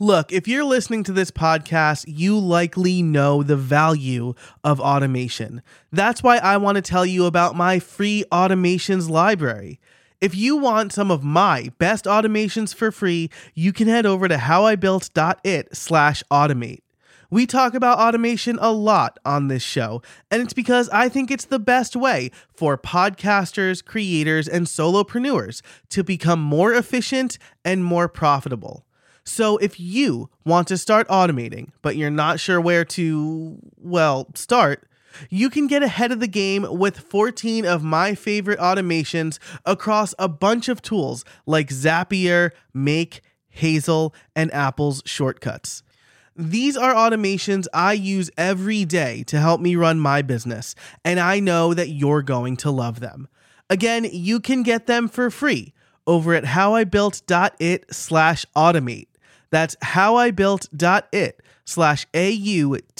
Look, if you're listening to this podcast, you likely know the value of automation. That's why I want to tell you about my free automations library. If you want some of my best automations for free, you can head over to howibuilt.it slash automate. We talk about automation a lot on this show, and it's because I think it's the best way for podcasters, creators, and solopreneurs to become more efficient and more profitable. So if you want to start automating, but you're not sure where to, well, start, you can get ahead of the game with 14 of my favorite automations across a bunch of tools like Zapier, Make, Hazel, and Apple's shortcuts. These are automations I use every day to help me run my business, and I know that you're going to love them. Again, you can get them for free over at howibuilt.it slash automate. That's howibuilt.it slash A-U-T-O-M-A-T-E.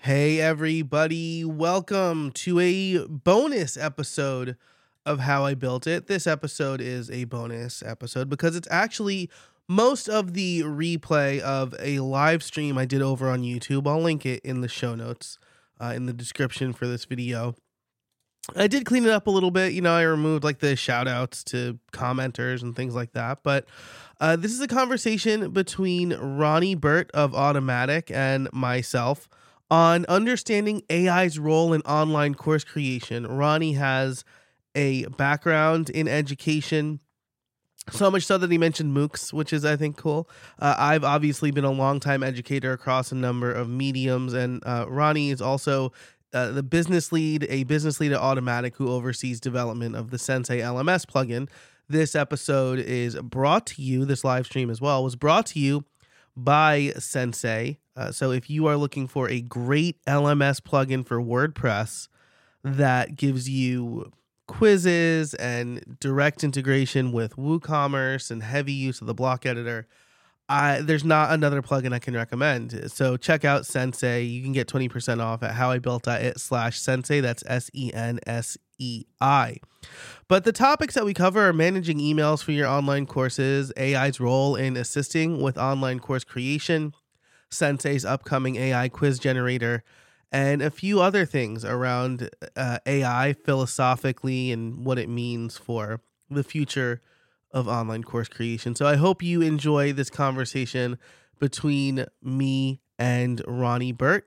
Hey everybody, welcome to a bonus episode of How I Built It. This episode is a bonus episode because it's actually most of the replay of a live stream I did over on YouTube. I'll link it in the show notes uh, in the description for this video. I did clean it up a little bit. You know, I removed like the shout outs to commenters and things like that. But uh, this is a conversation between Ronnie Burt of Automattic and myself on understanding AI's role in online course creation. Ronnie has a background in education. So much so that he mentioned MOOCs, which is, I think, cool. Uh, I've obviously been a long-time educator across a number of mediums, and uh, Ronnie is also uh, the business lead, a business lead at Automattic who oversees development of the Sensei LMS plugin. This episode is brought to you, this live stream as well, was brought to you by Sensei. Uh, so if you are looking for a great LMS plugin for WordPress that gives you quizzes and direct integration with WooCommerce and heavy use of the block editor, I, there's not another plugin I can recommend. So check out Sensei. You can get 20% off at howibuilt.it slash sensei. That's S E N S E I. But the topics that we cover are managing emails for your online courses, AI's role in assisting with online course creation, Sensei's upcoming AI quiz generator, and a few other things around uh, AI philosophically and what it means for the future of online course creation. So I hope you enjoy this conversation between me and Ronnie Burt.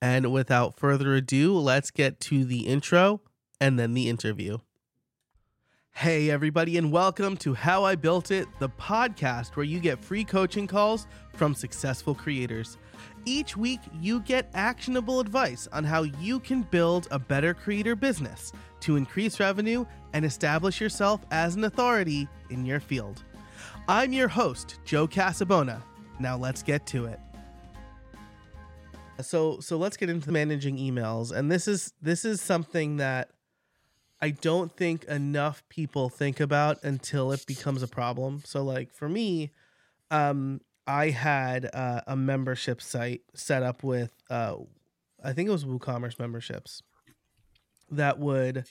And without further ado, let's get to the intro and then the interview. Hey, everybody, and welcome to How I Built It, the podcast where you get free coaching calls from successful creators. Each week, you get actionable advice on how you can build a better creator business to increase revenue and establish yourself as an authority in your field. I'm your host, Joe Casabona. Now let's get to it. So so let's get into managing emails and this is this is something that I don't think enough people think about until it becomes a problem. So like for me, um I had uh, a membership site set up with uh I think it was WooCommerce memberships that would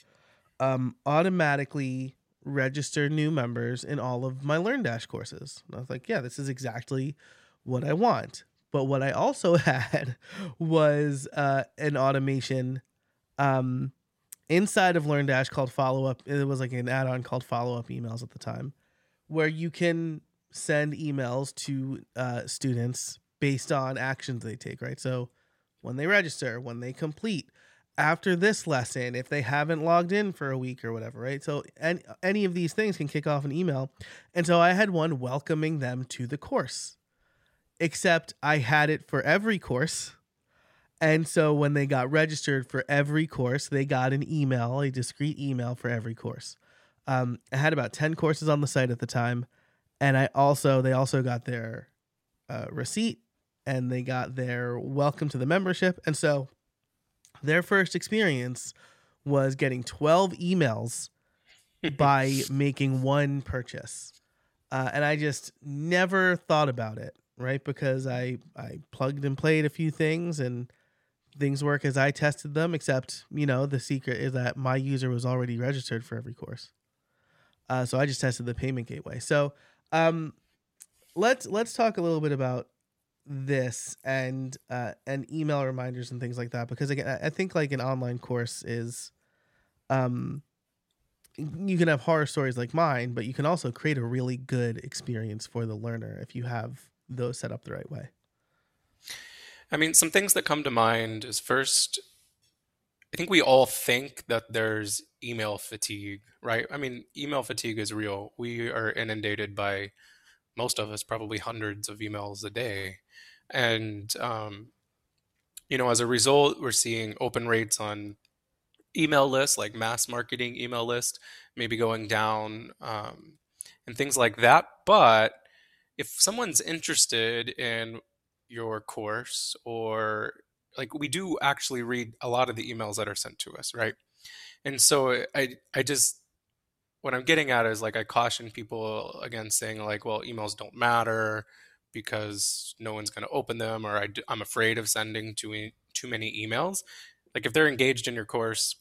um, automatically register new members in all of my LearnDash courses. And I was like, yeah, this is exactly what I want. But what I also had was uh, an automation um, inside of LearnDash called Follow Up. It was like an add on called Follow Up Emails at the time, where you can send emails to uh, students based on actions they take, right? So when they register, when they complete, after this lesson if they haven't logged in for a week or whatever, right? So any, any of these things can kick off an email. And so I had one welcoming them to the course. Except I had it for every course. And so when they got registered for every course, they got an email, a discrete email for every course. Um, I had about 10 courses on the site at the time. And I also, they also got their uh, receipt and they got their welcome to the membership. And so their first experience was getting 12 emails by making one purchase. Uh, and I just never thought about it, right? Because I, I plugged and played a few things and things work as I tested them, except, you know, the secret is that my user was already registered for every course. Uh, so I just tested the payment gateway. So um, let's let's talk a little bit about this and uh, and email reminders and things like that because again I think like an online course is um you can have horror stories like mine but you can also create a really good experience for the learner if you have those set up the right way. I mean, some things that come to mind is first, I think we all think that there's email fatigue, right? I mean, email fatigue is real. We are inundated by most of us probably hundreds of emails a day. And, um, you know, as a result, we're seeing open rates on email lists, like mass marketing email list, maybe going down um, and things like that. But if someone's interested in your course or like we do actually read a lot of the emails that are sent to us, right? And so I I just what I'm getting at is like I caution people against saying like, well, emails don't matter because no one's going to open them, or I, am afraid of sending too too many emails. Like if they're engaged in your course,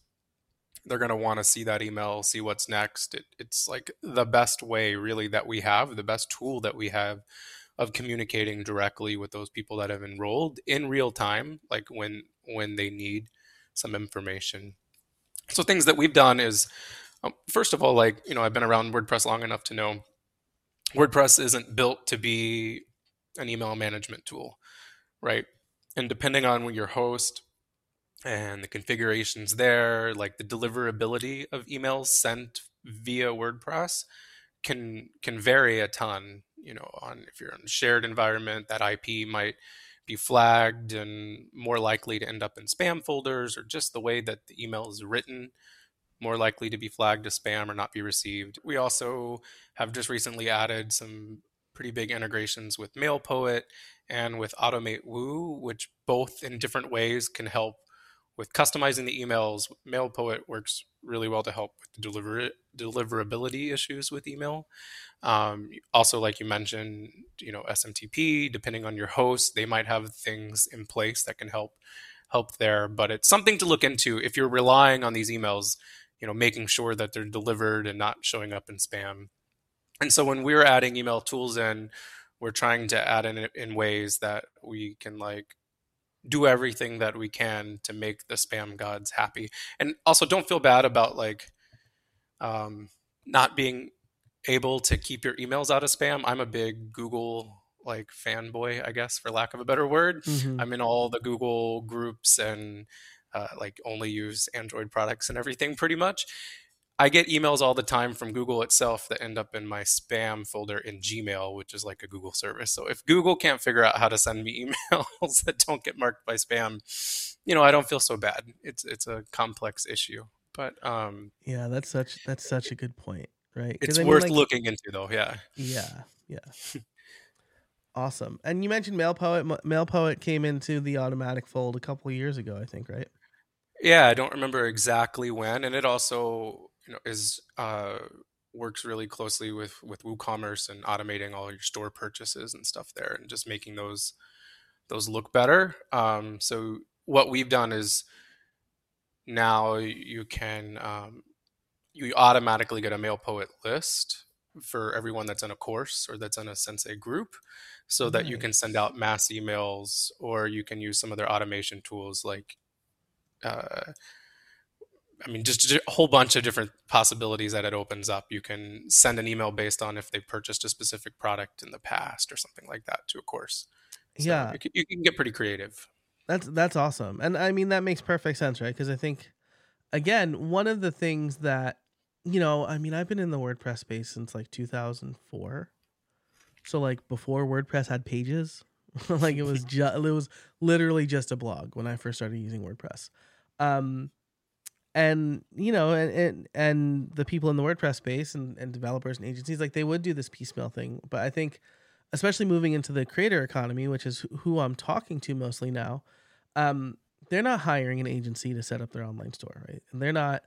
they're going to want to see that email, see what's next. It, it's like the best way, really, that we have, the best tool that we have of communicating directly with those people that have enrolled in real time, like when when they need some information. So things that we've done is, um, first of all, like you know, I've been around WordPress long enough to know WordPress isn't built to be an email management tool, right? And depending on your host and the configurations there, like the deliverability of emails sent via WordPress can can vary a ton. You know, on if you're in a shared environment, that IP might be flagged and more likely to end up in spam folders, or just the way that the email is written, more likely to be flagged as spam or not be received. We also have just recently added some pretty big integrations with MailPoet and with Automate Woo, which both in different ways can help with customizing the emails. MailPoet works really well to help with the deliver deliverability issues with email. Um, also, like you mentioned, you know SMTP. Depending on your host, they might have things in place that can help help there. But it's something to look into if you're relying on these emails. You know, making sure that they're delivered and not showing up in spam. And so when we're adding email tools in, we're trying to add in in ways that we can like do everything that we can to make the spam gods happy. And also don't feel bad about like um, not being able to keep your emails out of spam. I'm a big Google like fanboy, I guess, for lack of a better word. Mm-hmm. I'm in all the Google groups and uh, like only use Android products and everything pretty much. I get emails all the time from Google itself that end up in my spam folder in Gmail, which is like a Google service. So if Google can't figure out how to send me emails that don't get marked by spam, you know, I don't feel so bad. It's it's a complex issue. But um Yeah, that's such that's such a good point, right? It's I mean, worth like, looking into though, yeah. Yeah, yeah. awesome. And you mentioned MailPoet. MailPoet came into the Automattic fold a couple years ago, I think, right? Yeah, I don't remember exactly when, and it also you know is uh, works really closely with with WooCommerce and automating all your store purchases and stuff there, and just making those those look better. Um, so what we've done is now you can um, you automatically get a MailPoet list for everyone that's in a course or that's in a Sensei group, so nice. that you can send out mass emails or you can use some of their automation tools like. Uh, I mean, just a whole bunch of different possibilities that it opens up. You can send an email based on if they purchased a specific product in the past or something like that to a course. So yeah, you can, you can, get pretty creative. That's that's awesome, and I mean that makes perfect sense, right? Because I think, again, one of the things that you know, I mean, I've been in the WordPress space since like 2004, so like before WordPress had pages, like it was just it was literally just a blog when I first started using WordPress. Um, and you know and, and and the people in the wordpress space and, and developers and agencies like they would do this piecemeal thing. But i think especially moving into the creator economy which is who i'm talking to mostly now um, they're not hiring an agency to set up their online store right? And they're not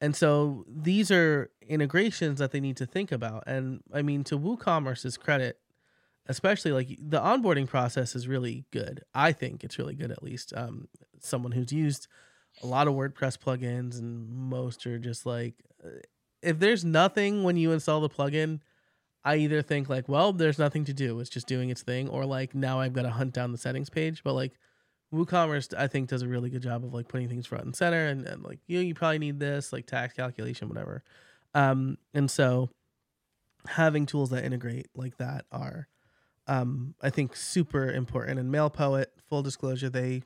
and so these are integrations that they need to think about. And i mean to woocommerce's credit especially like the onboarding process is really good. I think it's really good at least. Um, someone who's used a lot of WordPress plugins, and most are just like uh, if there's nothing when you install the plugin, I either think like, well, there's nothing to do. It's just doing its thing, or like now I've got to hunt down the settings page. But like WooCommerce, I think does a really good job of like putting things front and center, and, and like you know, you probably need this like tax calculation, whatever. Um, and so having tools that integrate like that are, um, I think super important. And MailPoet, full disclosure, they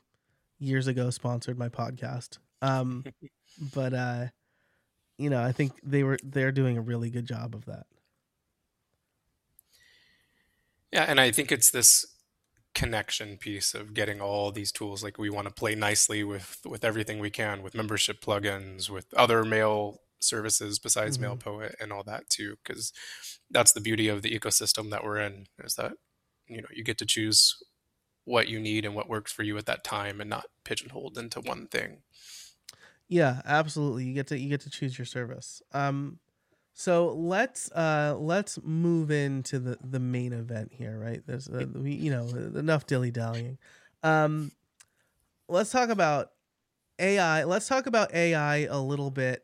years ago sponsored my podcast. Um, but uh, you know, I think they were they're doing a really good job of that. Yeah, and I think it's this connection piece of getting all these tools like we want to play nicely with with everything we can with membership plugins with other mail services besides mm-hmm. MailPoet and all that too because that's the beauty of the ecosystem that we're in is that you know you get to choose what you need and what works for you at that time and not pigeonholed into one thing yeah absolutely you get to you get to choose your service um so let's uh let's move into the the main event here, right? There's uh, we you know enough dilly dallying. Um, let's talk about AI. Let's talk about AI a little bit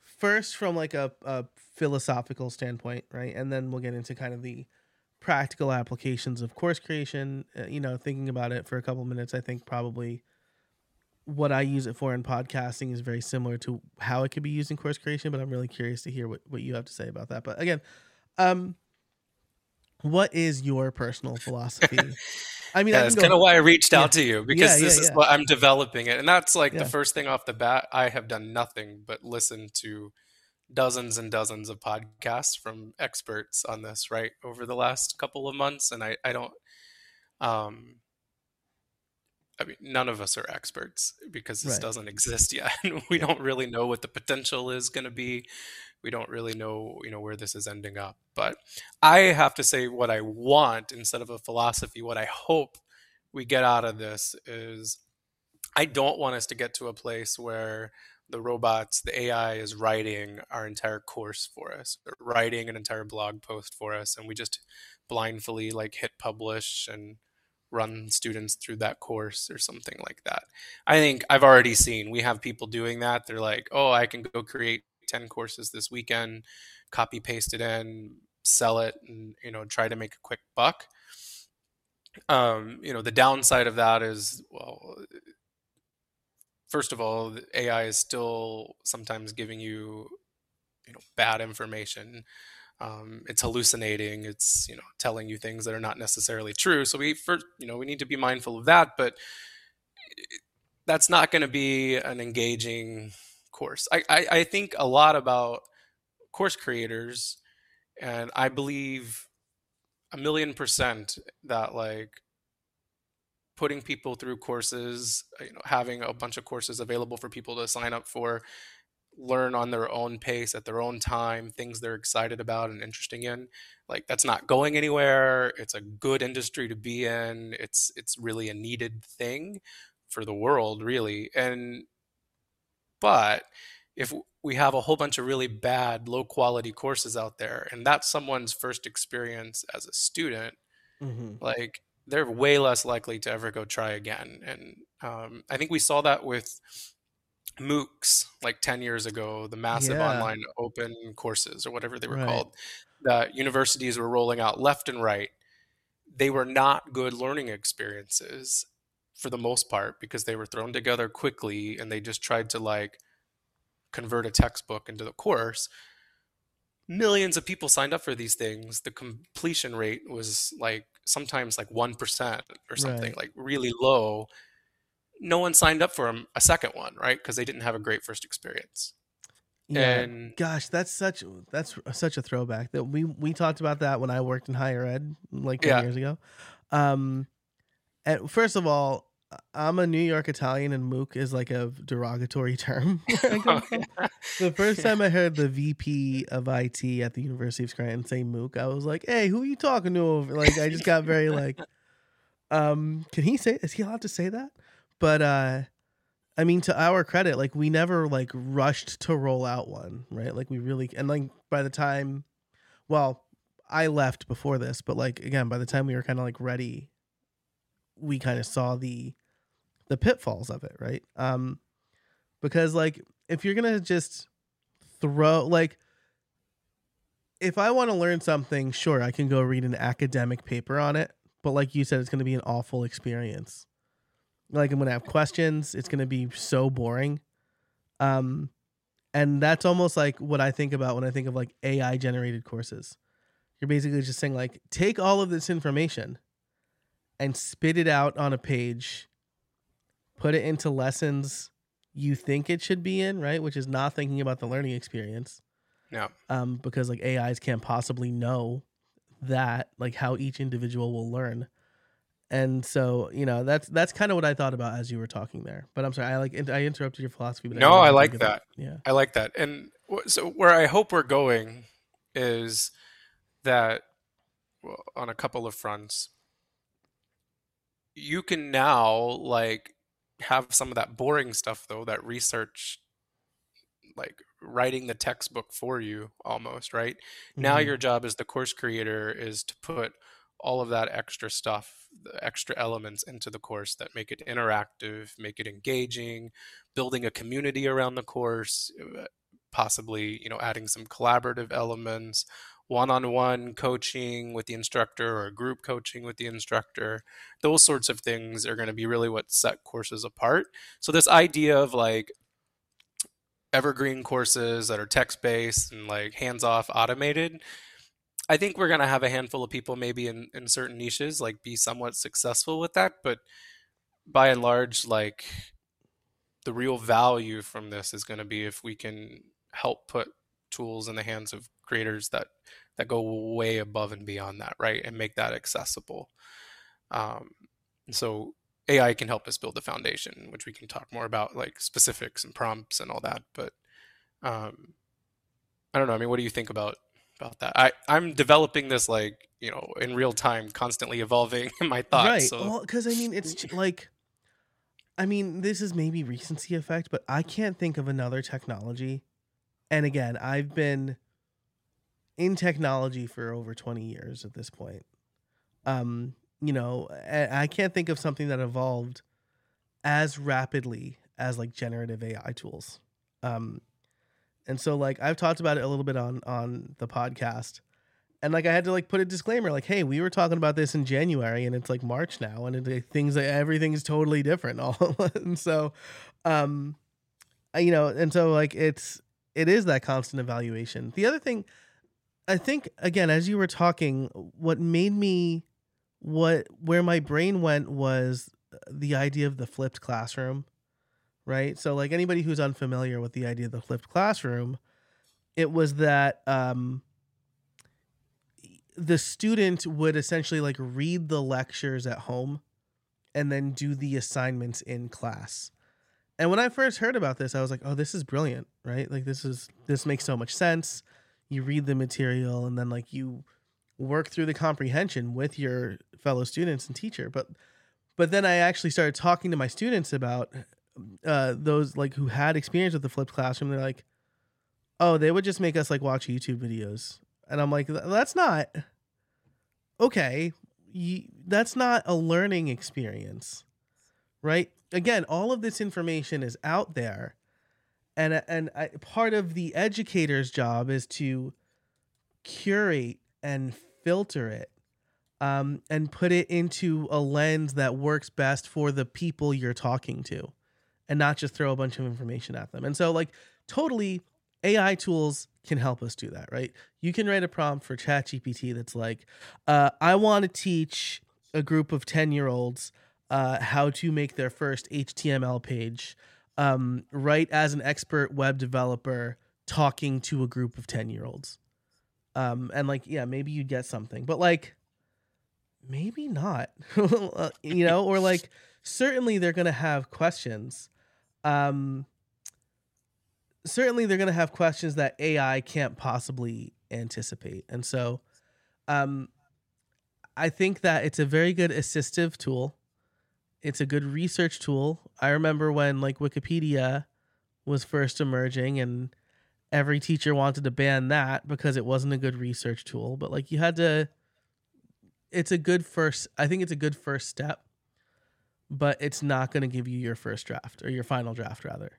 first from like a, a philosophical standpoint, right? And then we'll get into kind of the practical applications of course creation. Uh, you know, thinking about it for a couple minutes, I think probably what I use it for in podcasting is very similar to how it could be used in course creation, but I'm really curious to hear what, what you have to say about that. But again, um, what is your personal philosophy? I mean, yeah, that's kind of why I reached out yeah. to you because yeah, this is what I'm developing it, and that's like the first thing off the bat. I have done nothing but listen to dozens and dozens of podcasts from experts on this right over the last couple of months, and I I don't um I mean, none of us are experts because this right. doesn't exist yet. we don't really know what the potential is going to be. We don't really know, you know, where this is ending up. But I have to say what I want instead of a philosophy. What I hope we get out of this is I don't want us to get to a place where the robots, the AI is writing our entire course for us, writing an entire blog post for us, and we just blindly like hit publish and run students through that course or something like that. I think I've already seen we have people doing that. They're like, "Oh, I can go create 10 courses this weekend, copy paste it in, sell it and, you know, try to make a quick buck." Um, you know, the downside of that is well, first of all, AI is still sometimes giving you you know bad information. Um, it's hallucinating it's you know telling you things that are not necessarily true. So we first you know we need to be mindful of that but that's not going to be an engaging course. I, I, I think a lot about course creators and i believe a million percent that like putting people through courses you know having a bunch of courses available for people to sign up for learn on their own pace at their own time things they're excited about and interesting in like that's not going anywhere. It's a good industry to be in. It's it's really a needed thing for the world really. And but if we have a whole bunch of really bad low quality courses out there and that's someone's first experience as a student mm-hmm. like they're way less likely to ever go try again and um, i think we saw that with MOOCs like 10 years ago, the massive yeah. online open courses or whatever they were right. called, that universities were rolling out left and right. They were not good learning experiences for the most part because they were thrown together quickly and they just tried to like convert a textbook into the course. Millions of people signed up for these things. The completion rate was like sometimes like 1% or something, right. like really low no one signed up for a, a second one, right? Because they didn't have a great first experience. Yeah, and gosh, that's such that's such a throwback. That we we talked about that when I worked in higher ed like ten yeah. years ago. Um, and first of all, I'm a New York Italian, and MOOC is like a derogatory term. oh, yeah. The first time I heard the VP of IT at the University of Scranton say MOOC, I was like, "Hey, who are you talking to?" Over like, I just got very like, um, can he say? Is he allowed to say that? But uh I mean to our credit, like we never like rushed to roll out one, right? Like we really and like by the time well, I left before this, but like again, by the time we were kind of like ready, we kind of saw the the pitfalls of it, right? Um because like if you're to just throw like if I want to learn something, sure, I can go read an academic paper on it. But like you said, it's going to be an awful experience. Like I'm going to have questions. It's going to be so boring. Um, and that's almost like what I think about when I think of like AI generated courses. You're basically just saying like take all of this information and spit it out on a page, put it into lessons you think it should be in, right? Which is not thinking about the learning experience. Yeah. Um, because like AIs can't possibly know that, like how each individual will learn. And so, you know, that's that's kind of what I thought about as you were talking there. But I'm sorry, I like I interrupted your philosophy. But no, I, I like that. that. Yeah, I like that. And so, where I hope we're going is that well, on a couple of fronts, you can now like have some of that boring stuff though, that research, like writing the textbook for you almost, right? Mm-hmm. Now your job as the course creator is to put all of that extra stuff, the extra elements into the course that make it interactive, make it engaging, building a community around the course, uh, possibly, you know, adding some collaborative elements, one-on-one coaching with the instructor or group coaching with the instructor. Those sorts of things are going to be really what set courses apart. So this idea of like evergreen courses that are text-based and like hands-off automated I think we're gonna have a handful of people maybe in, in certain niches like be somewhat successful with that, but by and large, like the real value from this is gonna be if we can help put tools in the hands of creators that that go way above and beyond that, right, and make that accessible. Um, so AI can help us build the foundation, which we can talk more about, like specifics and prompts and all that. But um, I don't know. I mean, what do you think about about that. I I'm developing this like you know in real time, constantly evolving in my thoughts. Right. So. Well, because I mean, it's like, I mean, this is maybe recency effect, but I can't think of another technology. And again, I've been in technology for over 20 years at this point. Um, you know, I can't think of something that evolved as rapidly as like generative AI tools. Um, and so like I've talked about it a little bit on on the podcast. And like I had to like put a disclaimer like hey, we were talking about this in January and it's like March now and it, things everything's totally different all and so um you know, and so like it's it is that constant evaluation. The other thing I think again as you were talking what made me what where my brain went was the idea of the flipped classroom right? So like anybody who's unfamiliar with the idea of the flipped classroom, it was that um, the student would essentially like read the lectures at home and then do the assignments in class. And when I first heard about this, I was like, "Oh, this is brilliant, right? Like this is this makes so much sense. You read the material and then like you work through the comprehension with your fellow students and teacher." But but then I actually started talking to my students about uh, those like who had experience with the flipped classroom, they're like, oh, they would just make us like watch YouTube videos, and I'm like, that's not okay. You, that's not a learning experience, right? Again, all of this information is out there, and and I, part of the educator's job is to curate and filter it um, and put it into a lens that works best for the people you're talking to and not just throw a bunch of information at them. And so, like, totally, AI tools can help us do that, right? You can write a prompt for ChatGPT that's like, uh, I want to teach a group of 10 year olds uh, how to make their first HTML page, um, right as an expert web developer talking to a group of 10 year olds. Um, and like, yeah, maybe you'd get something, but like, maybe not, uh, you know, or like, certainly they're going to have questions um, certainly they're going to have questions that AI can't possibly anticipate. And so um, I think that it's a very good assistive tool. It's a good research tool. I remember when like Wikipedia was first emerging and every teacher wanted to ban that because it wasn't a good research tool, but like you had to it's a good first I think it's a good first step but it's not going to give you your first draft or your final draft rather.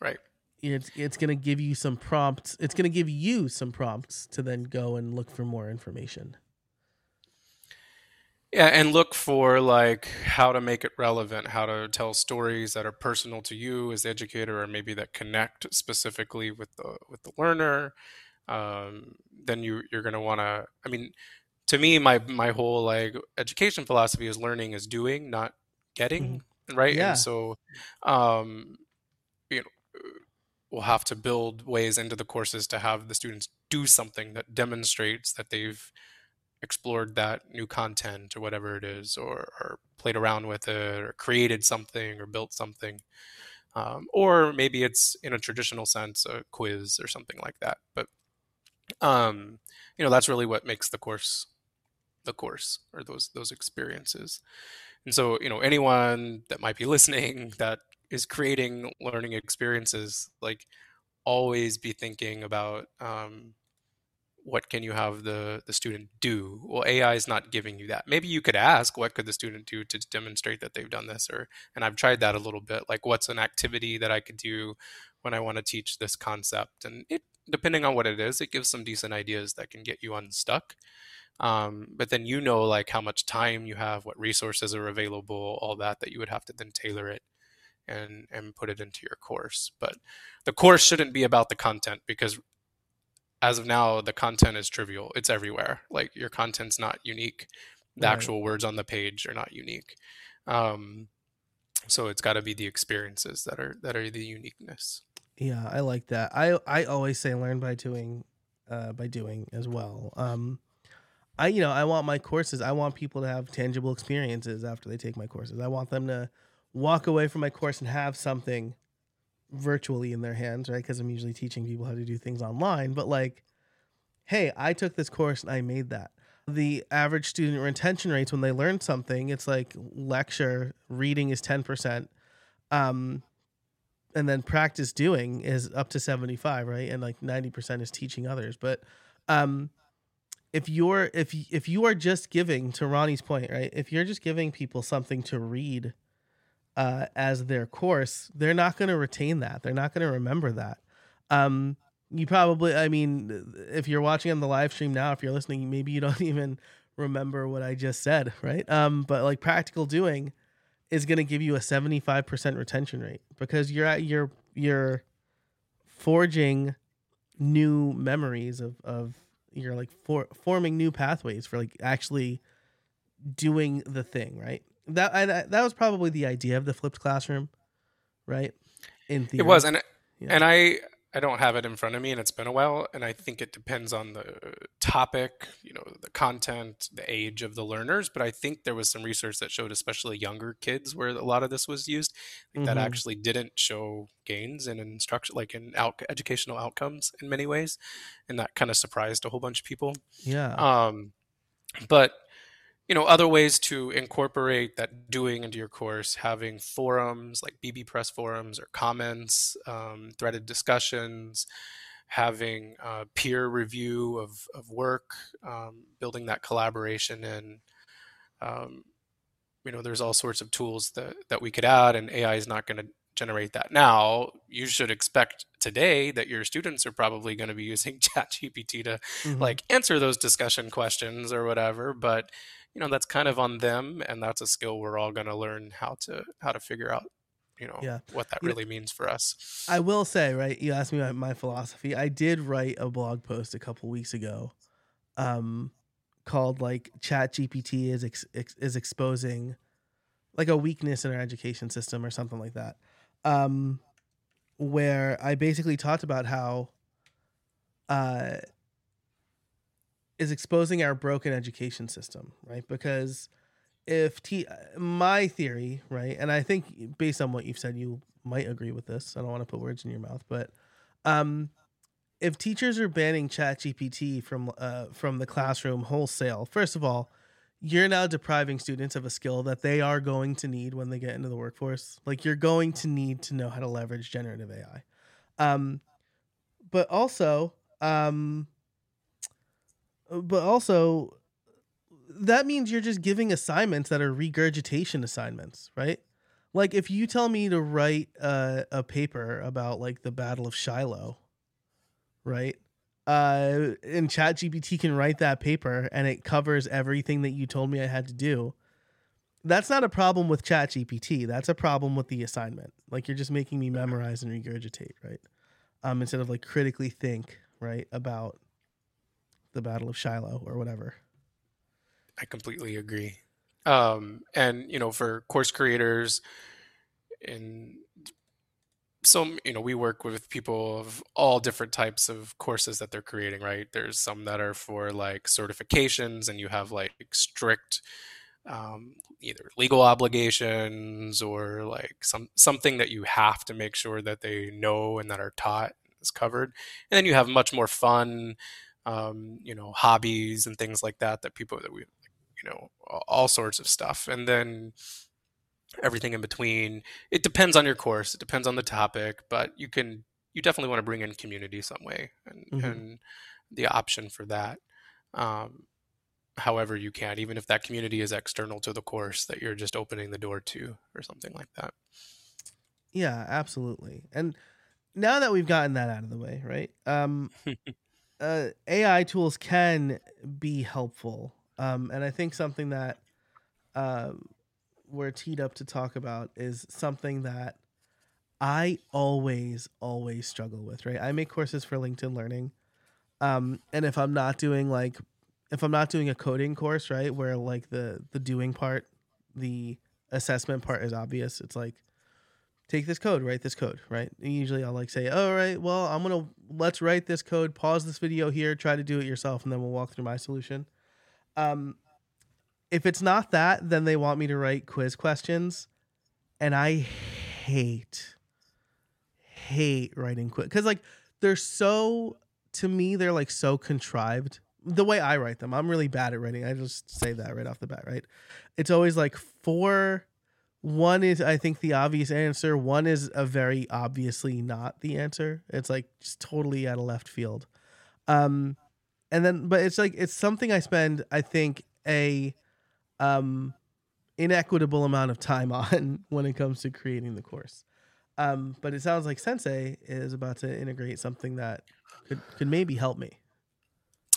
Right. it's it's going to give you some prompts. It's going to give you some prompts to then go and look for more information. Yeah, and look for like how to make it relevant, how to tell stories that are personal to you as the educator, or maybe that connect specifically with the with the learner. Um, then you you're gonna want to. I mean, to me, my my whole like education philosophy is learning is doing, not getting, mm-hmm. right? Yeah. And so, um, you know, we'll have to build ways into the courses to have the students do something that demonstrates that they've explored that new content or whatever it is, or, or played around with it, or created something, or built something. Um, or maybe it's in a traditional sense a quiz or something like that. But um, you know, that's really what makes the course the course or those those experiences. And so, you know, anyone that might be listening that is creating learning experiences, like always be thinking about um, what can you have the the student do? Well ai is not giving you that. Maybe you could ask what could the student do to demonstrate that they've done this or and i've tried that a little bit like what's an activity that i could do when i want to teach this concept? And it depending on what it is it gives some decent ideas that can get you unstuck. Um, but then you know like how much time you have what resources are available all that that you would have to then tailor it and and put it into your course. But the course shouldn't be about the content because as of now, the content is trivial. It's everywhere. Like your content's not unique. The right. actual words on the page are not unique. Um, so it's got to be the experiences that are that are the uniqueness. Yeah, I like that. I I always say learn by doing, uh, by doing as well. Um, I you know I want my courses. I want people to have tangible experiences after they take my courses. I want them to walk away from my course and have something virtually in their hands, right? Because I'm usually teaching people how to do things online. But like, hey, I took this course and I made that. The average student retention rates when they learn something, it's like lecture, reading is 10%. Um, and then practice doing is up to 75, right? And like 90% is teaching others. But um, if you're if if you are just giving to Ronnie's point, right? If you're just giving people something to read uh, as their course, they're not going to retain that. They're not going to remember that. Um, you probably, I mean, if you're watching on the live stream now, if you're listening, maybe you don't even remember what I just said, right? Um, but like practical doing is going to give you a 75% retention rate because you're at you're you're forging new memories of of you're like for, forming new pathways for like actually doing the thing, right? That I, that was probably the idea of the flipped classroom, right? In theory. It was, and yeah. and I I don't have it in front of me, and it's been a while, and I think it depends on the topic, you know, the content, the age of the learners. But I think there was some research that showed, especially younger kids, where a lot of this was used, mm-hmm. that actually didn't show gains in instruction, like in out- educational outcomes in many ways, and that kind of surprised a whole bunch of people. Yeah. Um, but you know other ways to incorporate that doing into your course having forums like bbpress forums or comments um, threaded discussions having uh, peer review of, of work um, building that collaboration in um, you know there's all sorts of tools that, that we could add and ai is not going to generate that now you should expect today that your students are probably going to be using chat gpt to mm-hmm. like answer those discussion questions or whatever but you know that's kind of on them and that's a skill we're all going to learn how to how to figure out you know yeah. what that really means for us i will say right you asked me about my philosophy i did write a blog post a couple weeks ago um called like chat gpt is ex- is exposing like a weakness in our education system or something like that um where i basically talked about how uh is exposing our broken education system, right? Because if t my theory, right, and I think based on what you've said, you might agree with this. I don't want to put words in your mouth, but um, if teachers are banning Chat GPT from uh, from the classroom wholesale, first of all, you're now depriving students of a skill that they are going to need when they get into the workforce. Like you're going to need to know how to leverage generative AI. Um, but also, um, but also that means you're just giving assignments that are regurgitation assignments, right? Like if you tell me to write a, a paper about like the Battle of Shiloh, right? Uh, and ChatGPT can write that paper and it covers everything that you told me I had to do. That's not a problem with ChatGPT. That's a problem with the assignment. Like you're just making me memorize and regurgitate, right? Um, instead of like critically think, right, about the Battle of Shiloh or whatever. I completely agree. Um, and you know, for course creators, in some, you know, we work with people of all different types of courses that they're creating. Right? There's some that are for like certifications, and you have like strict um, either legal obligations or like some something that you have to make sure that they know and that are taught is covered. And then you have much more fun, um, you know, hobbies and things like that that people that we you know all sorts of stuff. And then everything in between. It depends on your course. It depends on the topic but you can you definitely want to bring in community some way and, mm-hmm. and the option for that um, however you can even if that community is external to the course that you're just opening the door to or something like that. Yeah absolutely. And now that we've gotten that out of the way right um, uh, ai tools can be helpful um, and I think something that um, we're teed up to talk about is something that I always, always struggle with, right? I make courses for LinkedIn Learning. Um, and if I'm not doing like, if I'm not doing a coding course, right, where like the the doing part, the assessment part is obvious. It's like, take this code, write this code, right? And usually I'll like say, all right, well, I'm gonna let's write this code, pause this video here, try to do it yourself, and then we'll walk through my solution. Um, if it's not that, then they want me to write quiz questions, and I hate hate writing quiz because like they're so to me they're like so contrived the way I write them. I'm really bad at writing. I just say that right off the bat, right? It's always like four. One is, I think, the obvious answer. One is a very obviously not the answer. It's like just totally out of left field. Um, and then but it's like it's something I spend I think a um inequitable amount of time on when it comes to creating the course. Um, but it sounds like Sensei is about to integrate something that could could maybe help me.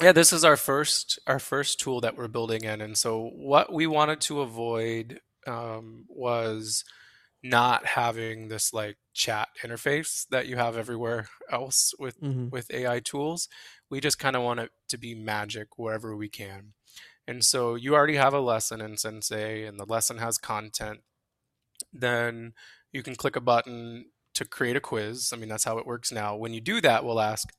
Yeah, this is our first our first tool that we're building in, and so what we wanted to avoid um, was not having this like chat interface that you have everywhere else with mm-hmm. with AI tools we just kind of want it to be magic wherever we can. And so you already have a lesson in Sensei and the lesson has content. Then you can click a button to create a quiz. I mean, that's how it works now. When you do that, we'll ask,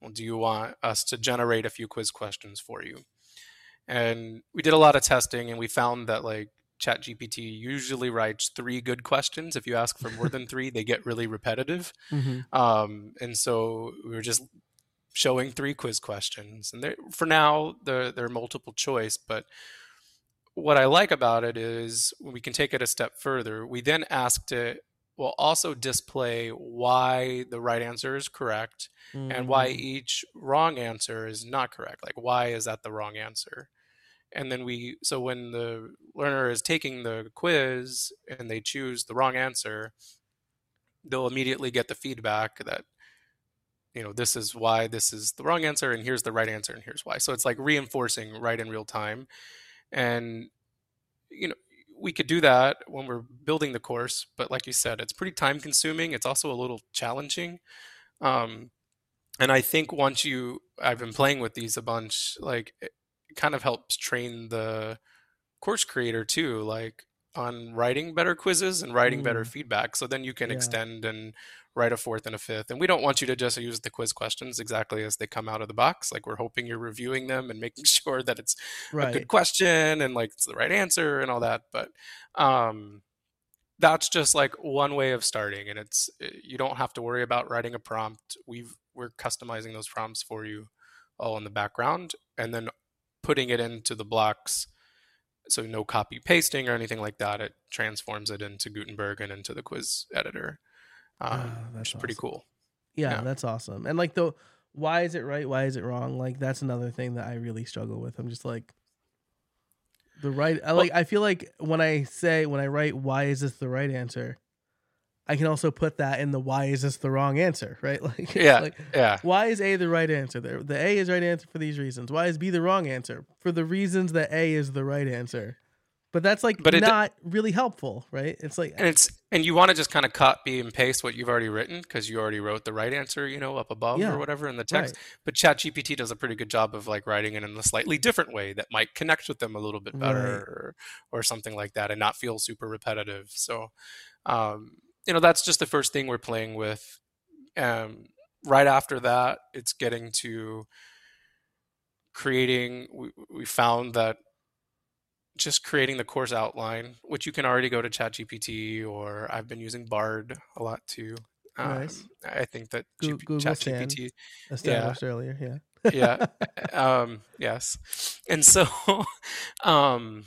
well, do you want us to generate a few quiz questions for you? And we did a lot of testing and we found that like ChatGPT usually writes three good questions. If you ask for more than three, they get really repetitive. Mm-hmm. Um, and so we were just showing three quiz questions, and for now they're, they're multiple choice. But what I like about it is we can take it a step further. We then asked it will also display why the right answer is correct mm-hmm. and why mm. each wrong answer is not correct. Like why is that the wrong answer? And then we so when the learner is taking the quiz and they choose the wrong answer, they'll immediately get the feedback that you know this is why this is the wrong answer and here's the right answer and here's why. So it's like reinforcing right in real time. And you know we could do that when we're building the course but like you said it's pretty time consuming. It's also a little challenging. Um, and i think once you i've been playing with these a bunch like kind of helps train the course creator too like on writing better quizzes and writing mm. better feedback so then you can yeah. extend and write a fourth and a fifth. And we don't want you to just use the quiz questions exactly as they come out of the box. Like we're hoping you're reviewing them and making sure that it's right. a good question and like it's the right answer and all that. But um, that's just like one way of starting, and it's eh, you don't have to worry about writing a prompt. We've we're customizing those prompts for you all in the background, and then putting it into the blocks. So no copy pasting or anything like that. It transforms it into Gutenberg and into the quiz editor um, that's awesome. pretty cool. Yeah, yeah, that's awesome. And like the why is it right? Why is it wrong? Like that's another thing that I really struggle with. I'm just like the right. I like. I feel like when I say when I write, "Why is this the right answer?" I can also put that in the "Why is this the wrong answer?" Right? Like, Yeah, Like, yeah. why is A the right answer? The, the A is right answer for these reasons. Why is B the wrong answer for the reasons that A is the right answer? But that's like But not really helpful, right? It's like And it's and you want to just kind of copy and paste what you've already written because you already wrote the right answer, you know, up above Yeah, or whatever in the text. right. But ChatGPT does a pretty good job of like writing it in a slightly different way that might connect with them a little bit better Right. or, or something like that and not feel super repetitive. So, um, you know, that's just the first thing we're playing with. Um, right after that, it's getting to creating. We, we found that just creating the course outline, which you can already go to ChatGPT or I've been using Bard a lot too. Um, Nice. I think that G- Google. ChatGPT established earlier. Yeah. yeah um yes and so um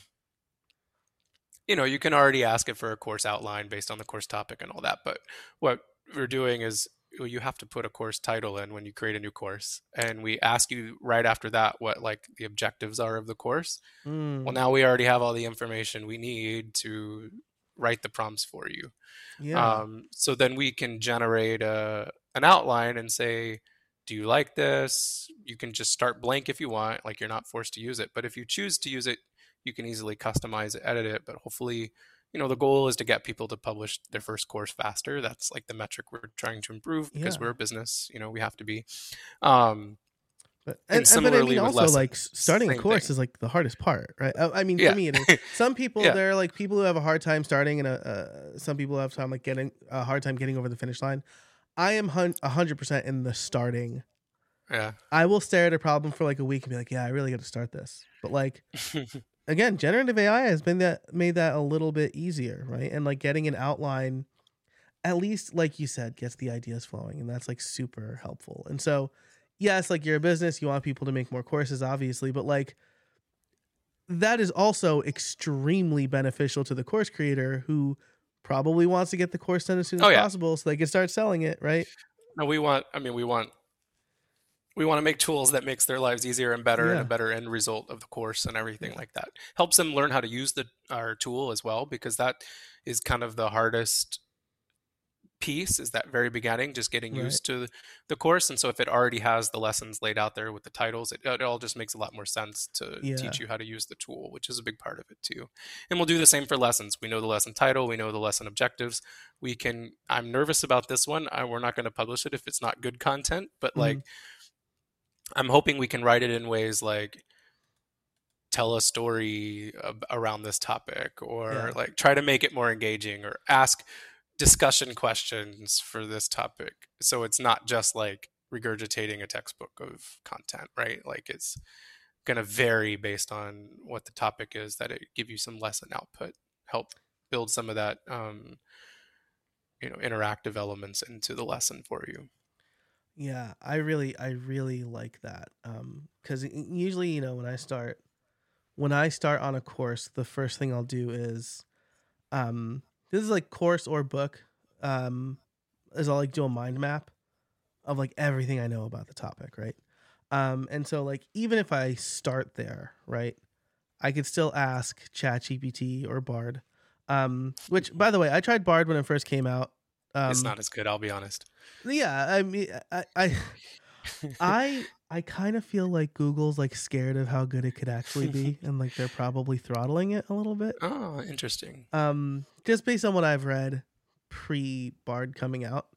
you know you can already ask it for a course outline based on the course topic and all that but what we're doing is you have to put a course title in when you create a new course and we ask you right after that what like the objectives are of the course Mm, well now we already have all the information we need to write the prompts for you yeah. um, so then we can generate a, an outline and say, do you like this? You can just start blank if you want, like you're not forced to use it. But if you choose to use it, you can easily customize it, edit it. But hopefully, you know, the goal is to get people to publish their first course faster. That's like the metric we're trying to improve because Yeah. we're a business, you know, we have to be. Um, But, And and, and but I mean, also like lessons, starting a course thing. is like the hardest part, right? I, I mean, Yeah. to me, it is. Some people Yeah. there are like people who have a hard time starting, and a, uh, some people have time like getting a hard time getting over the finish line. I am a hundred percent in the starting. yeah. I will stare at a problem for like a week and be like, "Yeah, I really got to start this." But like again, generative AI has been that made that a little bit easier, right? And like getting an outline, at least like you said, gets the ideas flowing, and that's like super helpful. And so, yes, like you're a business, you want people to make more courses, obviously, but like that is also extremely beneficial to the course creator who probably wants to get the course done as soon as Oh, yeah. possible so they can start selling it, right? no, we want, I mean, we want, we want to make tools that makes their lives easier and better and a better end result of the course and everything like that. Helps them learn how to use the our tool as well because that is kind of the hardest piece is that very beginning just getting Right. used to the course. And so if it already has the lessons laid out there with the titles it, it all just makes a lot more sense to Yeah. teach you how to use the tool which is a big part of it too. And we'll do the same for lessons. We know the lesson title we know the lesson objectives. We can i'm nervous about this one. I, we're not going to publish it if it's not good content but like mm-hmm. I'm hoping we can write it in ways like tell a story ab- around this topic or Yeah. like try to make it more engaging or ask discussion questions for this topic. So it's not just like regurgitating a textbook of content right? Like it's going to vary based on what the topic is that it give you some lesson output help build some of that um, you know interactive elements into the lesson for you Yeah, I really, I really like that. Um, because usually, you know, when I start, when I start on a course, the first thing I'll do is, um, this is like course or book, um, is I'll like do a mind map of like everything I know about the topic, right? Um, and so like even if I start there, right, I could still ask ChatGPT or Bard. Um, which by the way, I tried Bard when it first came out. Um, it's not as good i'll be honest yeah, I mean, I, I, I, I kind of feel like Google's like scared of how good it could actually be, and like they're probably throttling it a little bit. oh interesting Um, just based on what I've read pre Bard coming out.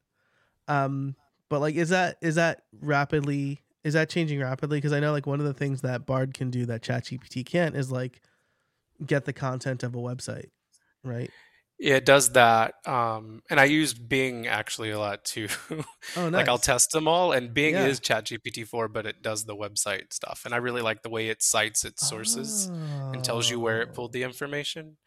Um, but like, is that is that rapidly is that changing rapidly? Because I know like one of the things that Bard can do that ChatGPT can't is like get the content of a website, right? Yeah, it does that. Um, and I use Bing actually a lot too. Oh, nice. like I'll test them all, and Bing Yeah. is ChatGPT four, but it does the website stuff, and I really like the way it cites its sources and tells you where it Oh, pulled the information.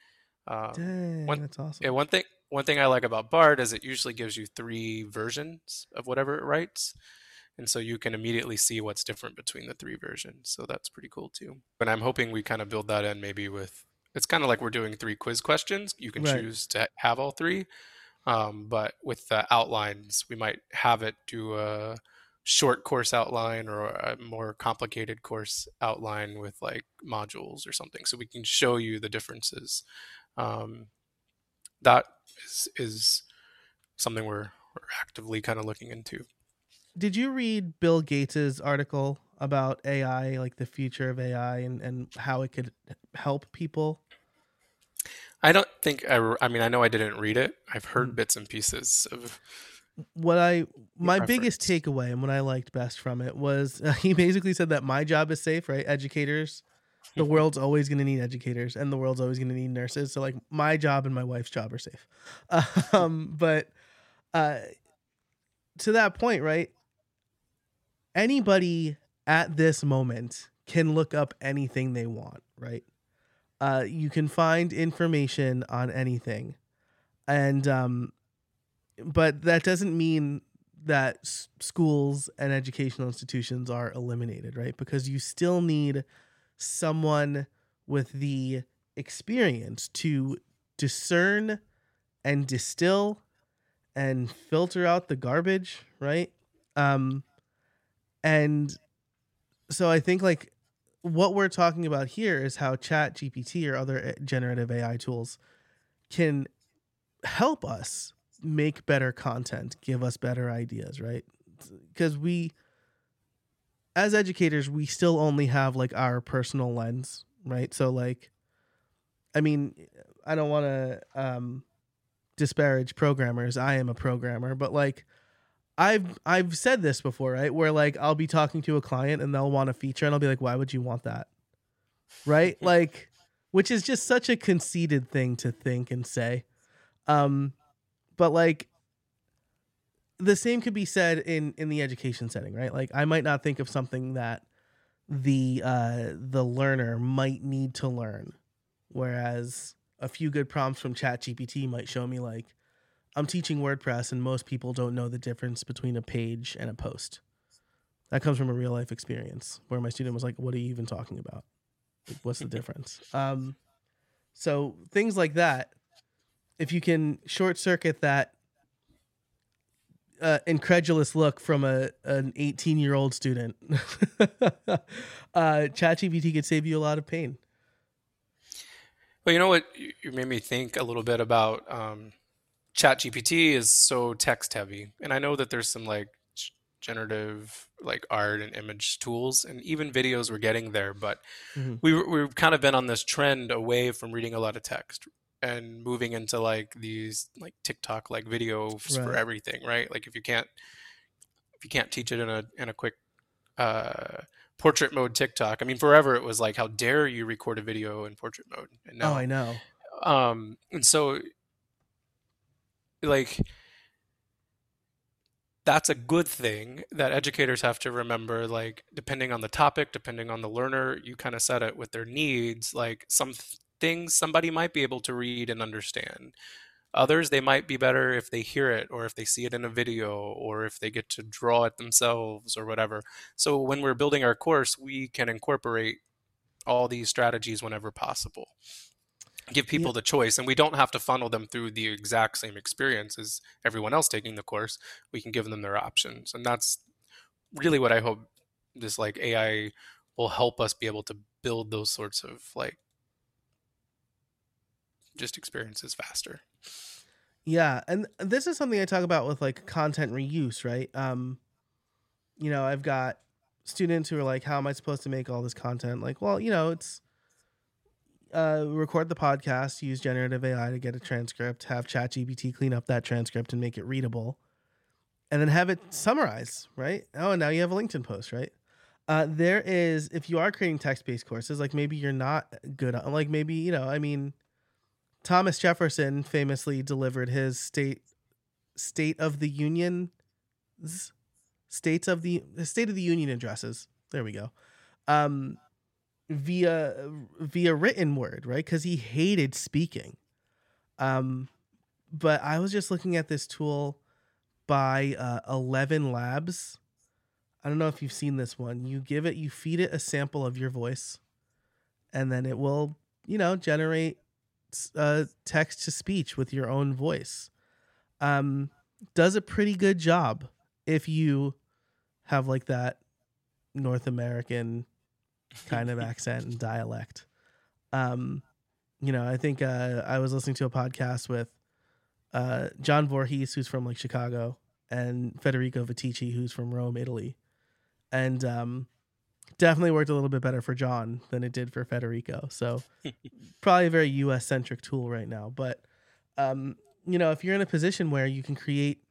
Um, Dang, one- that's awesome. yeah, one thing one thing I like about Bard is it usually gives you three versions of whatever it writes, and so you can immediately see what's different between the three versions. So that's pretty cool too. And I'm hoping we kind of build that in maybe with. It's kind of like we're doing three quiz questions. You can Right. choose to have all three, um, but with the outlines, we might have it do a short course outline or a more complicated course outline with like modules or something so we can show you the differences um, that is, is something we're, we're actively kind of looking into did you read bill gates's article about ai like the future of ai and, and how it could help people i don't think i i mean i know i didn't read it i've heard mm. bits and pieces of what I my biggest takeaway and what I liked best from it was uh, he basically said that my job is safe, right? Educators, the world's always going to need educators, and the world's always going to need nurses. So like my job and my wife's job are safe. Um, but uh, to that point, right? Anybody at this moment can look up anything they want, right? Uh, you can find information on anything, and um, but that doesn't mean that s- schools and educational institutions are eliminated, right? Because you still need someone with the experience to discern and distill and filter out the garbage, right? Um and so I think like what we're talking about here is how chat GPT or other eh, generative AI tools can help us make better content, give us better ideas, right? Because we, as educators, we still only have like our personal lens, right? So, like, I mean, I don't want to um, disparage programmers. I am a programmer, but like, I've I've said this before, right? Where like I'll be talking to a client and they'll want a feature, and I'll be like, "Why would you want that?" Right? like, which is just such a conceited thing to think and say. Um, but like the same could be said in in the education setting right like i might not think of something that the uh the learner might need to learn whereas a few good prompts from chat gpt might show me like i'm teaching wordpress and most people don't know the difference between a page and a post that comes from a real life experience where my student was like what are you even talking about what's the difference um so things like that if you can short circuit that uh, incredulous look from a an 18 year old student, uh, ChatGPT could save you a lot of pain. Well, you know what? You made me think a little bit about um, ChatGPT is so text heavy, and I know that there's some like generative like art and image tools and even videos we're getting there but mm-hmm. we, we've kind of been on this trend away from reading a lot of text and moving into like these like TikTok like videos right. for everything, right? Like if you can't if you can't teach it in a in a quick uh portrait mode TikTok. I mean forever it was like how dare you record a video in portrait mode. And now, oh, I know. Um and so like that's a good thing that educators have to remember like depending on the topic depending on the learner you kind of set it with their needs like some things somebody might be able to read and understand. Others, they might be better if they hear it or if they see it in a video or if they get to draw it themselves or whatever. So when we're building our course, we can incorporate all these strategies whenever possible. Give people yeah. the choice, and we don't have to funnel them through the exact same experience as everyone else taking the course. We can give them their options, and that's really what I hope this like AI will help us be able to build those sorts of like just experiences faster. Yeah, and this is something I talk about with like content reuse, right? Um you know, I've got students who are like how am I supposed to make all this content? Like, well, you know, it's uh, record the podcast, use generative AI to get a transcript, have ChatGPT clean up that transcript and make it readable, and then have it summarize, right? Oh, and now you have a LinkedIn post, right? Uh, there is, if you are creating text based courses, like maybe you're not good on, like maybe, you know, I mean, Thomas Jefferson famously delivered his state State of the Union states of the State of the Union addresses. There we go. Um, via via written word, right? Because he hated speaking. Um, but I was just looking at this tool by uh, Eleven Labs. I don't know if you've seen this one. You give it, you feed it a sample of your voice, and then it will, you know, generate uh, text to speech with your own voice. Um, does a pretty good job if you have like that North American kind of accent and dialect. Um, you know, I think uh, I was listening to a podcast with uh, John Voorhees, who's from like Chicago, and Federico Viticci, who's from Rome, Italy, and um, definitely worked a little bit better for John than it did for Federico. So probably a very U.S. centric tool right now. But um, you know, if you're in a position where you can create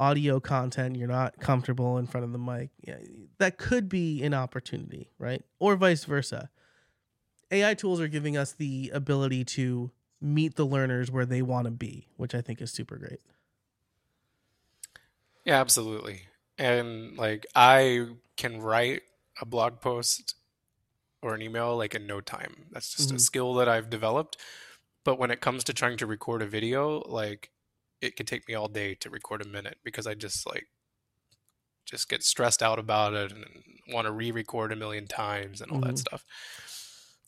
audio content, you're not comfortable in front of the mic, yeah, that could be an opportunity, right? Or vice versa. AI tools are giving us the ability to meet the learners where they want to be, which I think is super great. Yeah, absolutely. And like I can write a blog post or an email like in no time. That's just mm-hmm. a skill that I've developed. But when it comes to trying to record a video, like it could take me all day to record a minute because I just like just get stressed out about it and want to re-record a million times and all mm-hmm. that stuff.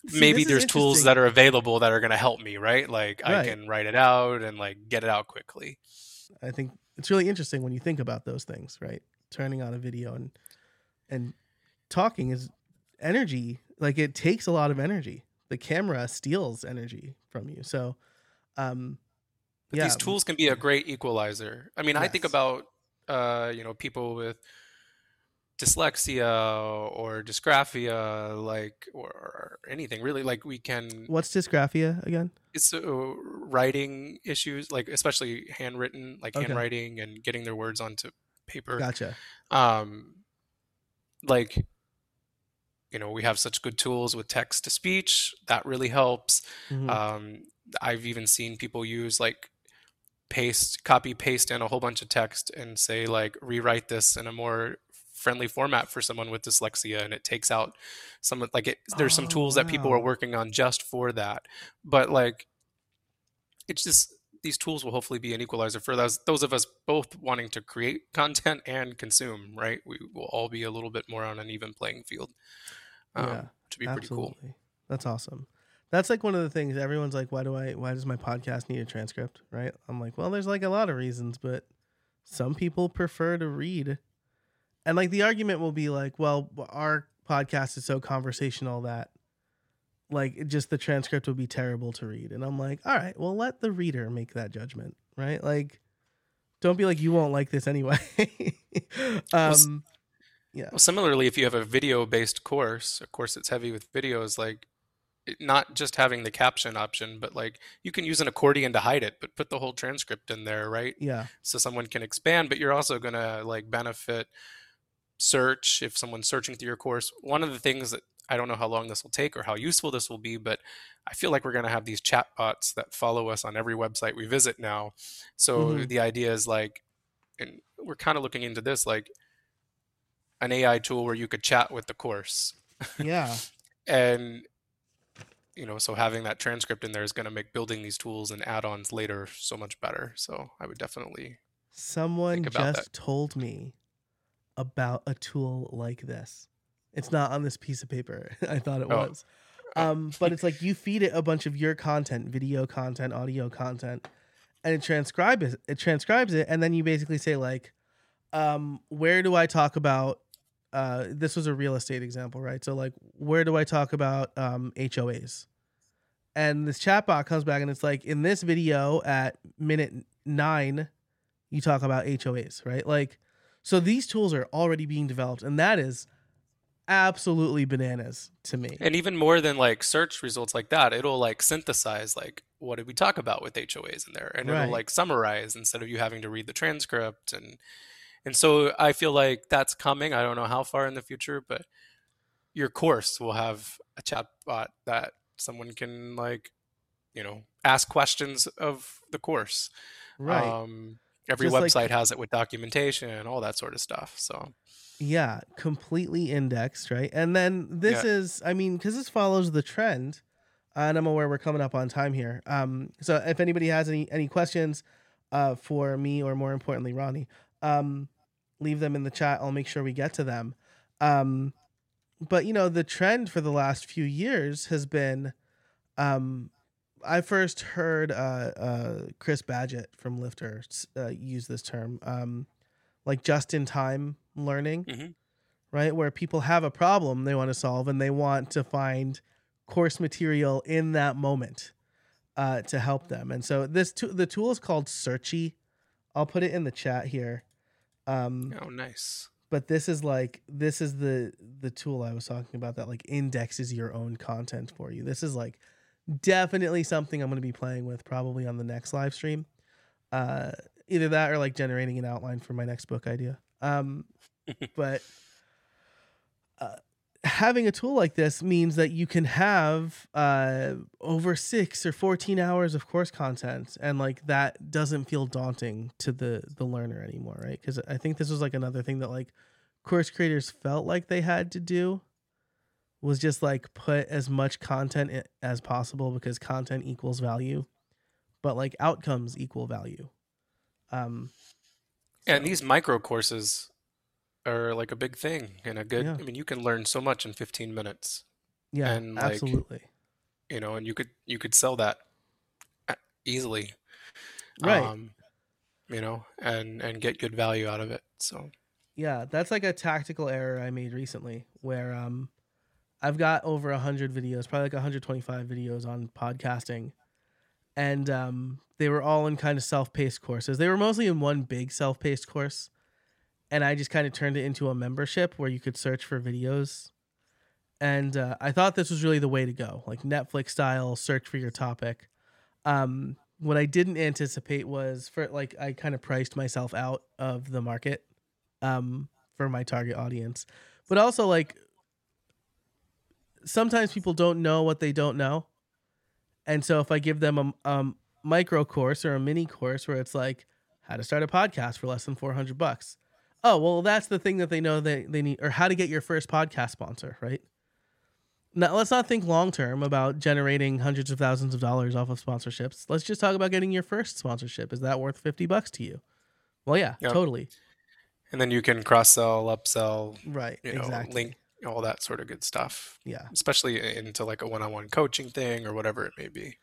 See, Maybe there's tools that are available that are going to help me, right? Like right. I can write it out and like get it out quickly. I think it's really interesting when you think about those things, right? Turning on a video and and talking is energy. Like it takes a lot of energy. The camera steals energy from you. So um but yeah. these tools can be a great equalizer. I mean, yes. I think about uh, you know, people with dyslexia or dysgraphia like or anything really like we can what's dysgraphia again it's uh, writing issues like especially handwritten like okay. handwriting and getting their words onto paper gotcha um like you know we have such good tools with text to speech that really helps mm-hmm. um i've even seen people use like paste copy paste in a whole bunch of text and say like rewrite this in a more friendly format for someone with dyslexia and it takes out some like it, there's some oh, tools wow. that people are working on just for that but like it's just these tools will hopefully be an equalizer for those those of us both wanting to create content and consume right we will all be a little bit more on an even playing field um, yeah to be absolutely. pretty cool that's awesome that's like one of the things everyone's like why do i why does my podcast need a transcript right i'm like well there's like a lot of reasons but some people prefer to read and like the argument will be like, well, our podcast is so conversational that like just the transcript would be terrible to read. And I'm like, all right, well, let the reader make that judgment, right? Like, don't be like you won't like this anyway. um, yeah. Well, similarly, if you have a video-based course, a course that's heavy with videos, like not just having the caption option, but like you can use an accordion to hide it, but put the whole transcript in there, right? Yeah. So someone can expand, but you're also gonna like benefit search if someone's searching through your course. One of the things that I don't know how long this will take or how useful this will be, but I feel like we're going to have these chatbots that follow us on every website we visit now. So mm-hmm. the idea is like, and we're kind of looking into this like an AI tool where you could chat with the course. Yeah. and you know, so having that transcript in there is going to make building these tools and add-ons later so much better. So I would definitely. Someone just that. told me about a tool like this. It's not on this piece of paper. I thought it oh. was. Um, but it's like you feed it a bunch of your content, video content, audio content, and it transcribes it. It transcribes it, and then you basically say like, um, "Where do I talk about?" Uh, this was a real estate example, right? So like, where do I talk about um, HOAs? And this chatbot comes back and it's like, in this video at minute nine, you talk about HOAs, right? Like, so these tools are already being developed, and that is absolutely bananas to me. And even more than like search results like that, it'll like synthesize like what did we talk about with HOAs in there, and right. it'll like summarize instead of you having to read the transcript and and so I feel like that's coming. I don't know how far in the future, but your course will have a chatbot that someone can like you know ask questions of the course right um, every Just website like, has it with documentation and all that sort of stuff so yeah completely indexed right and then this yeah. is i mean because this follows the trend and i'm aware we're coming up on time here um so if anybody has any any questions uh for me or more importantly ronnie um leave them in the chat i'll make sure we get to them um but you know the trend for the last few years has been um I first heard uh, uh, Chris Badgett from Lifter uh, use this term, um, like just in time learning, hmm right? Where people have a problem they want to solve and they want to find course material in that moment uh, to help them. And so this to- the tool is called Searchy. I'll put it in the chat here. Um, Oh, nice. but this is like this is the the tool I was talking about that like indexes your own content for you. This is like definitely something I'm going to be playing with probably on the next live stream. Uh, either that or like generating an outline for my next book idea. Um, but uh, having a tool like this means that you can have uh, over six or 14 hours of course content and like that doesn't feel daunting to the the learner anymore right? Because i think this was like another thing that like course creators felt like they had to do was just like put as much content as possible because content equals value but like outcomes equal value. Um And these micro courses are like a big thing and a good, Yeah. I mean, you can learn so much in 15 minutes, yeah and, like, absolutely you know, and you could you could sell that easily. right Um, you know, and and get good value out of it. So, Yeah, that's like a tactical error I made recently where um I've got over 100 videos, probably like 125 videos on podcasting. And um they were all in kind of self-paced courses. They were mostly in one big self-paced course. And I just kind of turned it into a membership where you could search for videos. And uh, I thought this was really the way to go, like Netflix style, search for your topic. Um, what I didn't anticipate was for like I kind of priced myself out of the market um, for my target audience. But also, like, sometimes people don't know what they don't know. And so, if I give them a micro course or a mini course where it's like how to start a podcast for less than 400 bucks. Oh, well, that's the thing that they know they, they need, or how to get your first podcast sponsor, right? Now, let's not think long term about generating hundreds of thousands of dollars off of sponsorships. Let's just talk about getting your first sponsorship. Is that worth 50 bucks to you? Well, yeah, Yep. totally. and then you can cross sell, upsell, Right. you know, exactly. link all that sort of good stuff, Yeah. especially into like a one-on-one coaching thing or whatever it may be.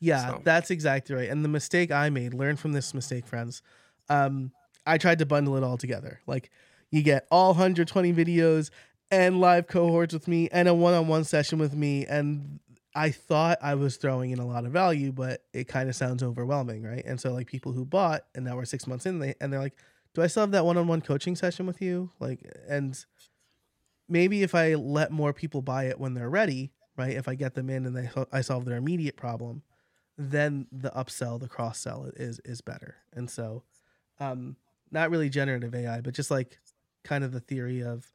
Yeah, So- that's exactly right. And the mistake I made, learn from this mistake, friends. Um, I tried to bundle it all together. Like you get all 120 videos and live cohorts with me and a one-on-one session with me and I thought I was throwing in a lot of value, but it kind of sounds overwhelming, right? And so like people who bought and now we're 6 months in they and they're like, "Do I still have that one-on-one coaching session with you?" Like and maybe if I let more people buy it when they're ready, right? If I get them in and they I solve their immediate problem, then the upsell, the cross sell is is better. And so, um, not really generative AI, but just like kind of the theory of,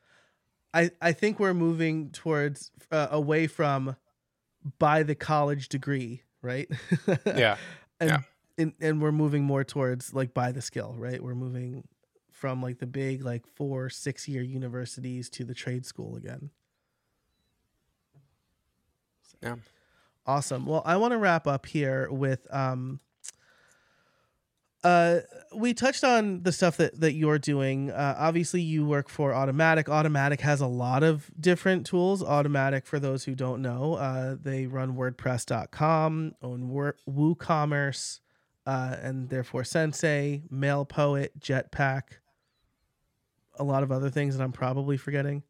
I I think we're moving towards uh, away from by the college degree, right? Yeah. and, yeah. and and we're moving more towards like by the skill, right? We're moving from like the big like four six year universities to the trade school again. Yeah. Awesome. Well, I want to wrap up here with um uh we touched on the stuff that that you're doing. Uh obviously you work for Automattic. Automattic has a lot of different tools. Automattic for those who don't know, uh they run wordpress.com, own Wor- WooCommerce, uh and therefore Sensei, MailPoet, Jetpack, a lot of other things that I'm probably forgetting.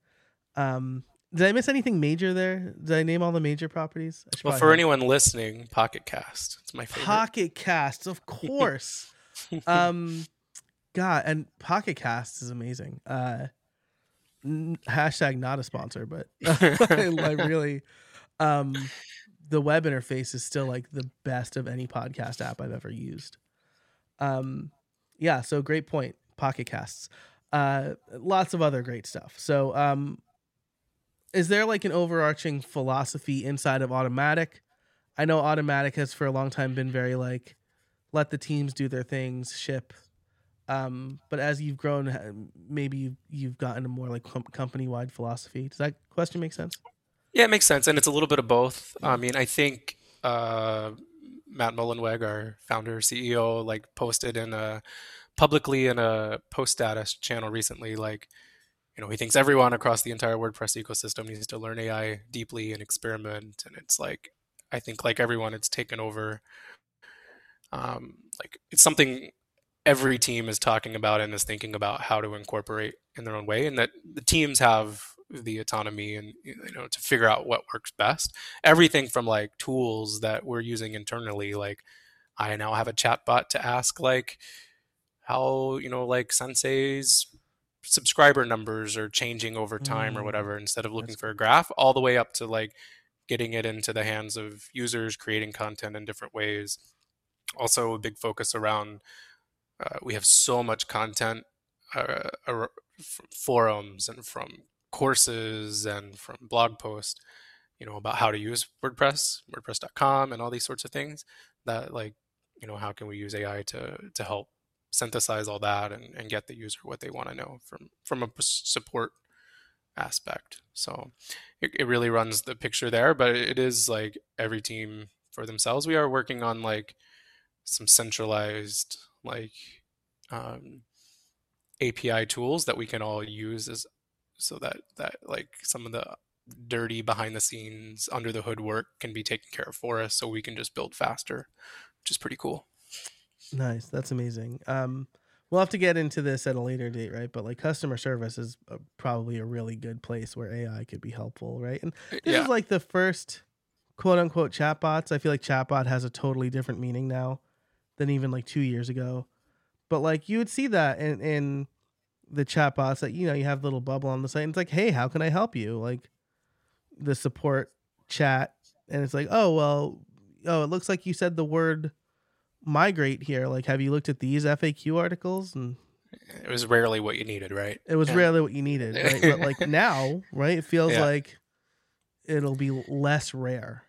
Um did I miss anything major there? Did I name all the major properties? Well, for anyone listening, Pocket Cast. It's my favorite. Pocket Casts, of course. Um, God, and Pocket Casts is amazing. Uh, n- hashtag not a sponsor, but I really, um, the web interface is still like the best of any podcast app I've ever used. Um, yeah, so great point. Pocket Casts, uh, lots of other great stuff. So, um, is there like an overarching philosophy inside of Automattic? I know Automattic has for a long time been very like let the teams do their things, ship. Um, but as you've grown, maybe you've, you've gotten a more like com- company wide philosophy. Does that question make sense? Yeah, it makes sense, and it's a little bit of both. I mean, I think uh, Matt Mullenweg, our founder CEO, like posted in a publicly in a post status channel recently, like you know he thinks everyone across the entire WordPress ecosystem needs to learn AI deeply and experiment, and it's like I think like everyone, it's taken over. Um, like it's something every team is talking about and is thinking about how to incorporate in their own way, and that the teams have the autonomy and you know to figure out what works best. Everything from like tools that we're using internally, like I now have a chatbot to ask like how you know like Sensei's subscriber numbers are changing over time mm, or whatever instead of looking for a graph all the way up to like getting it into the hands of users creating content in different ways also a big focus around uh, we have so much content uh, from forums and from courses and from blog posts you know about how to use wordpress wordpress.com and all these sorts of things that like you know how can we use ai to to help synthesize all that and, and get the user what they want to know from from a support aspect. So it, it really runs the picture there but it is like every team for themselves. We are working on like some centralized like um, API tools that we can all use as so that that like some of the dirty behind the scenes under the hood work can be taken care of for us so we can just build faster which is pretty cool. Nice that's amazing. Um we'll have to get into this at a later date right? But like customer service is a, probably a really good place where ai could be helpful right? And uh, this yeah. is like the first quote unquote chatbots. I feel like chatbot has a totally different meaning now than even like two years ago. But like you would see that in in the chatbots that you know you have little bubble on the site. And it's like, hey, how can I help you? Like the support chat, and it's like, oh well, oh it looks like you said the word migrate here. Like, have you looked at these FAQ articles? And it was rarely what you needed, right? It was yeah. rarely what you needed, right? but like now, right? It feels yeah. like it'll be less rare.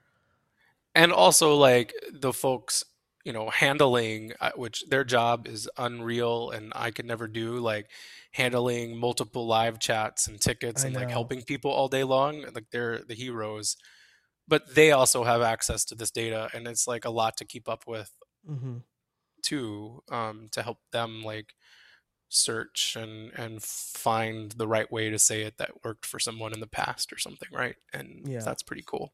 And also, like the folks you know handling uh, which their job is unreal and i could never do like handling multiple live chats and tickets and like helping people all day long like they're the heroes but they also have access to this data and it's like a lot to keep up with mm-hmm. too um, to help them like search and and find the right way to say it that worked for someone in the past or something right? And yeah. that's pretty cool.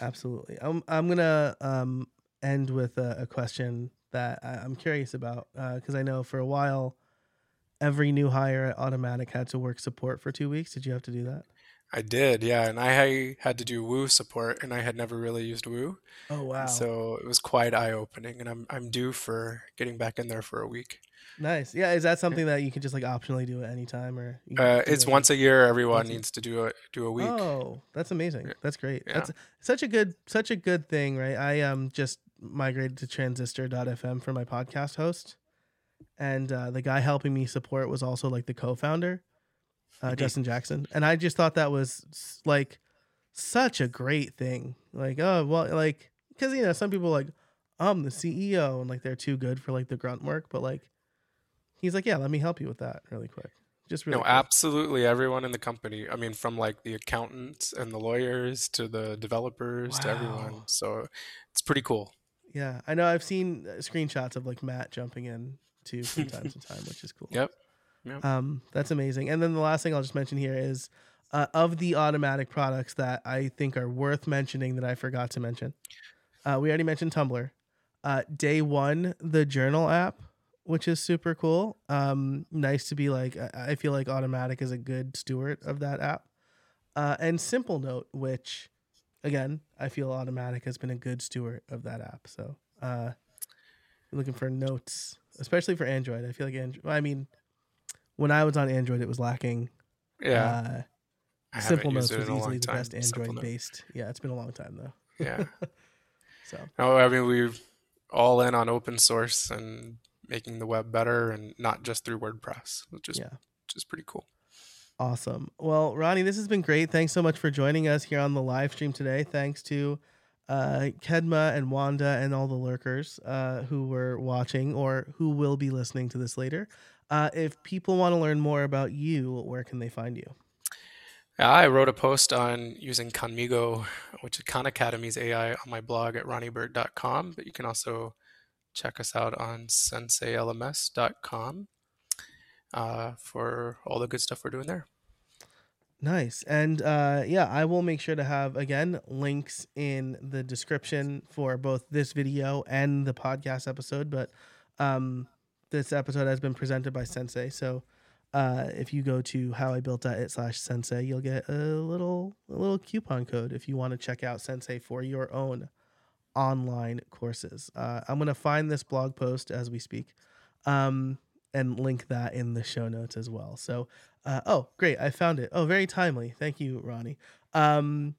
Absolutely. I'm i'm gonna um end with a, a question that I, am curious about because uh, I know for a while every new hire at Automattic had to work support for two weeks. Did you have to do that? I did, yeah, and I had to do Woo support, and I had never really used Woo. Oh wow! So it was quite eye opening, and I'm I'm due for getting back in there for a week. Nice. Yeah. Is that something that you can just like optionally do at any time or? Uh, it's it once a year. Everyone needs to do a do a week. Oh, that's amazing. That's great. Yeah. That's such a good such a good thing, right? I um just migrated to transistor.fm for my podcast host. And uh, the guy helping me support was also like the co-founder, uh, mm-hmm. Justin Jackson. And I just thought that was like such a great thing. Like, oh, well, like, because, you know, some people like, I'm the CEO and like they're too good for like the grunt work. But like, he's like, yeah, let me help you with that really quick. Just really no, absolutely everyone in the company. I mean, from like the accountants and the lawyers to the developers wow. to everyone. So it's pretty cool. Yeah, I know. I've seen uh, screenshots of like Matt jumping in too from time to time, which is cool. Yep. yep. Um, that's amazing. And then the last thing I'll just mention here is uh, of the Automattic products that I think are worth mentioning that I forgot to mention. Uh, we already mentioned Tumblr. Uh, day one, the journal app, which is super cool. Um, nice to be like. I feel like Automattic is a good steward of that app. Uh, and Simplenote, which again, I feel Automattic has been a good steward of that app. So, uh, looking for notes, especially for Android. I feel like Android. I mean, when I was on Android, it was lacking. Yeah. Uh, Simplenotes was easily the best Android based. Yeah, it's been a long time though. Yeah. so. No, I mean we're all in on open source and making the web better, and not just through WordPress, which is yeah. which is pretty cool. Awesome. Well, Ronnie, this has been great. Thanks so much for joining us here on the live stream today. Thanks to uh, Kedma and Wanda and all the lurkers uh, who were watching or who will be listening to this later. Uh, if people want to learn more about you, where can they find you? I wrote a post on using Khanmigo, which is Khan Academy's AI, on my blog at ronnieburt.com. But you can also check us out on senseilms.com uh, for all the good stuff we're doing there. Nice. And uh, yeah, I will make sure to have, again, links in the description for both this video and the podcast episode. But um, this episode has been presented by Sensei. So uh, if you go to howibuilt.it slash sensei, you'll get a little a little coupon code if you want to check out Sensei for your own online courses. Uh, I'm gonna find this blog post as we speak, um, and link that in the show notes as well. So, uh, oh, great, I found it. Oh, very timely. Thank you, Ronnie. Um,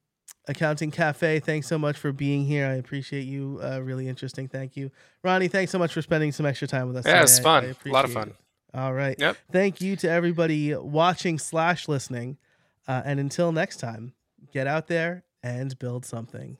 Accounting Cafe, thanks so much for being here. I appreciate you. Uh, really interesting. Thank you, Ronnie. Thanks so much for spending some extra time with us. Yeah, it's fun. I A lot of fun. it. All right. Yep. Thank you to everybody watching slash listening. Uh, and until next time, get out there and build something.